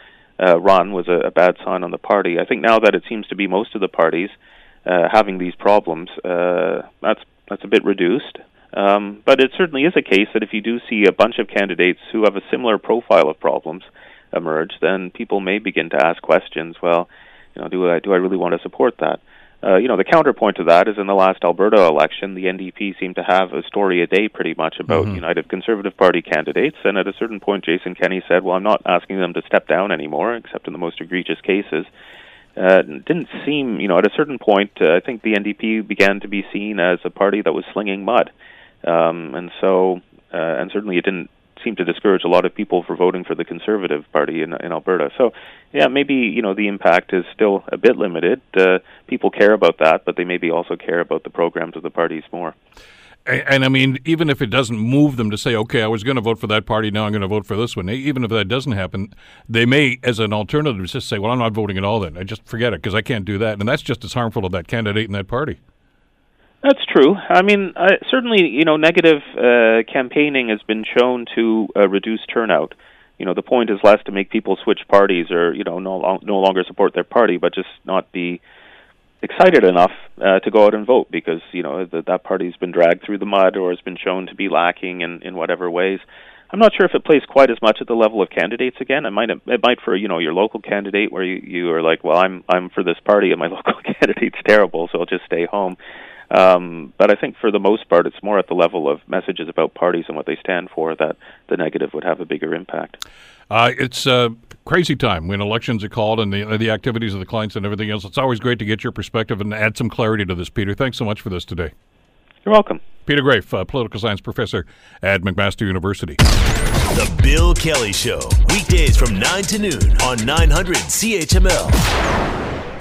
uh, run was a, a bad sign on the party. I think now that it seems to be most of the parties uh, having these problems, uh, that's that's a bit reduced. Um, but it certainly is a case that if you do see a bunch of candidates who have a similar profile of problems emerge, then people may begin to ask questions. Well, you know, do I do I really want to support that? Uh, you know, the counterpoint to that is in the last Alberta election, the NDP seemed to have a story a day pretty much about mm-hmm. United Conservative Party candidates. And at a certain point, Jason Kenney said, Well, I'm not asking them to step down anymore, except in the most egregious cases. Uh, didn't seem, you know, at a certain point, uh, I think the NDP began to be seen as a party that was slinging mud. Um, and so, uh, and certainly it didn't seem to discourage a lot of people for voting for the Conservative Party in, in Alberta. So, yeah, maybe you know the impact is still a bit limited. Uh, people care about that, but they maybe also care about the programs of the parties more. And, and, I mean, even if it doesn't move them to say, okay, I was going to vote for that party, now I'm going to vote for this one, even if that doesn't happen, they may, as an alternative, just say, well, I'm not voting at all then. I just forget it because I can't do that. And that's just as harmful to that candidate and that party. That's true. I mean, uh, certainly, you know, negative uh, campaigning has been shown to uh, reduce turnout. You know, the point is less to make people switch parties or you know no no longer support their party, but just not be excited enough uh, to go out and vote because you know that that party's been dragged through the mud or has been shown to be lacking in in whatever ways. I'm not sure if it plays quite as much at the level of candidates again. It might it might for you know your local candidate where you you are like, well, I'm I'm for this party and my local candidate's terrible, so I'll just stay home. Um, but I think for the most part, it's more at the level of messages about parties and what they stand for that the negative would have a bigger impact. Uh, it's a crazy time when elections are called and the, the activities of the clients and everything else. It's always great to get your perspective and add some clarity to this, Peter. Thanks so much for this today. You're welcome. Peter Graefe, uh, political science professor at McMaster University. The Bill Kelly Show, weekdays from 9 to noon on 900 CHML.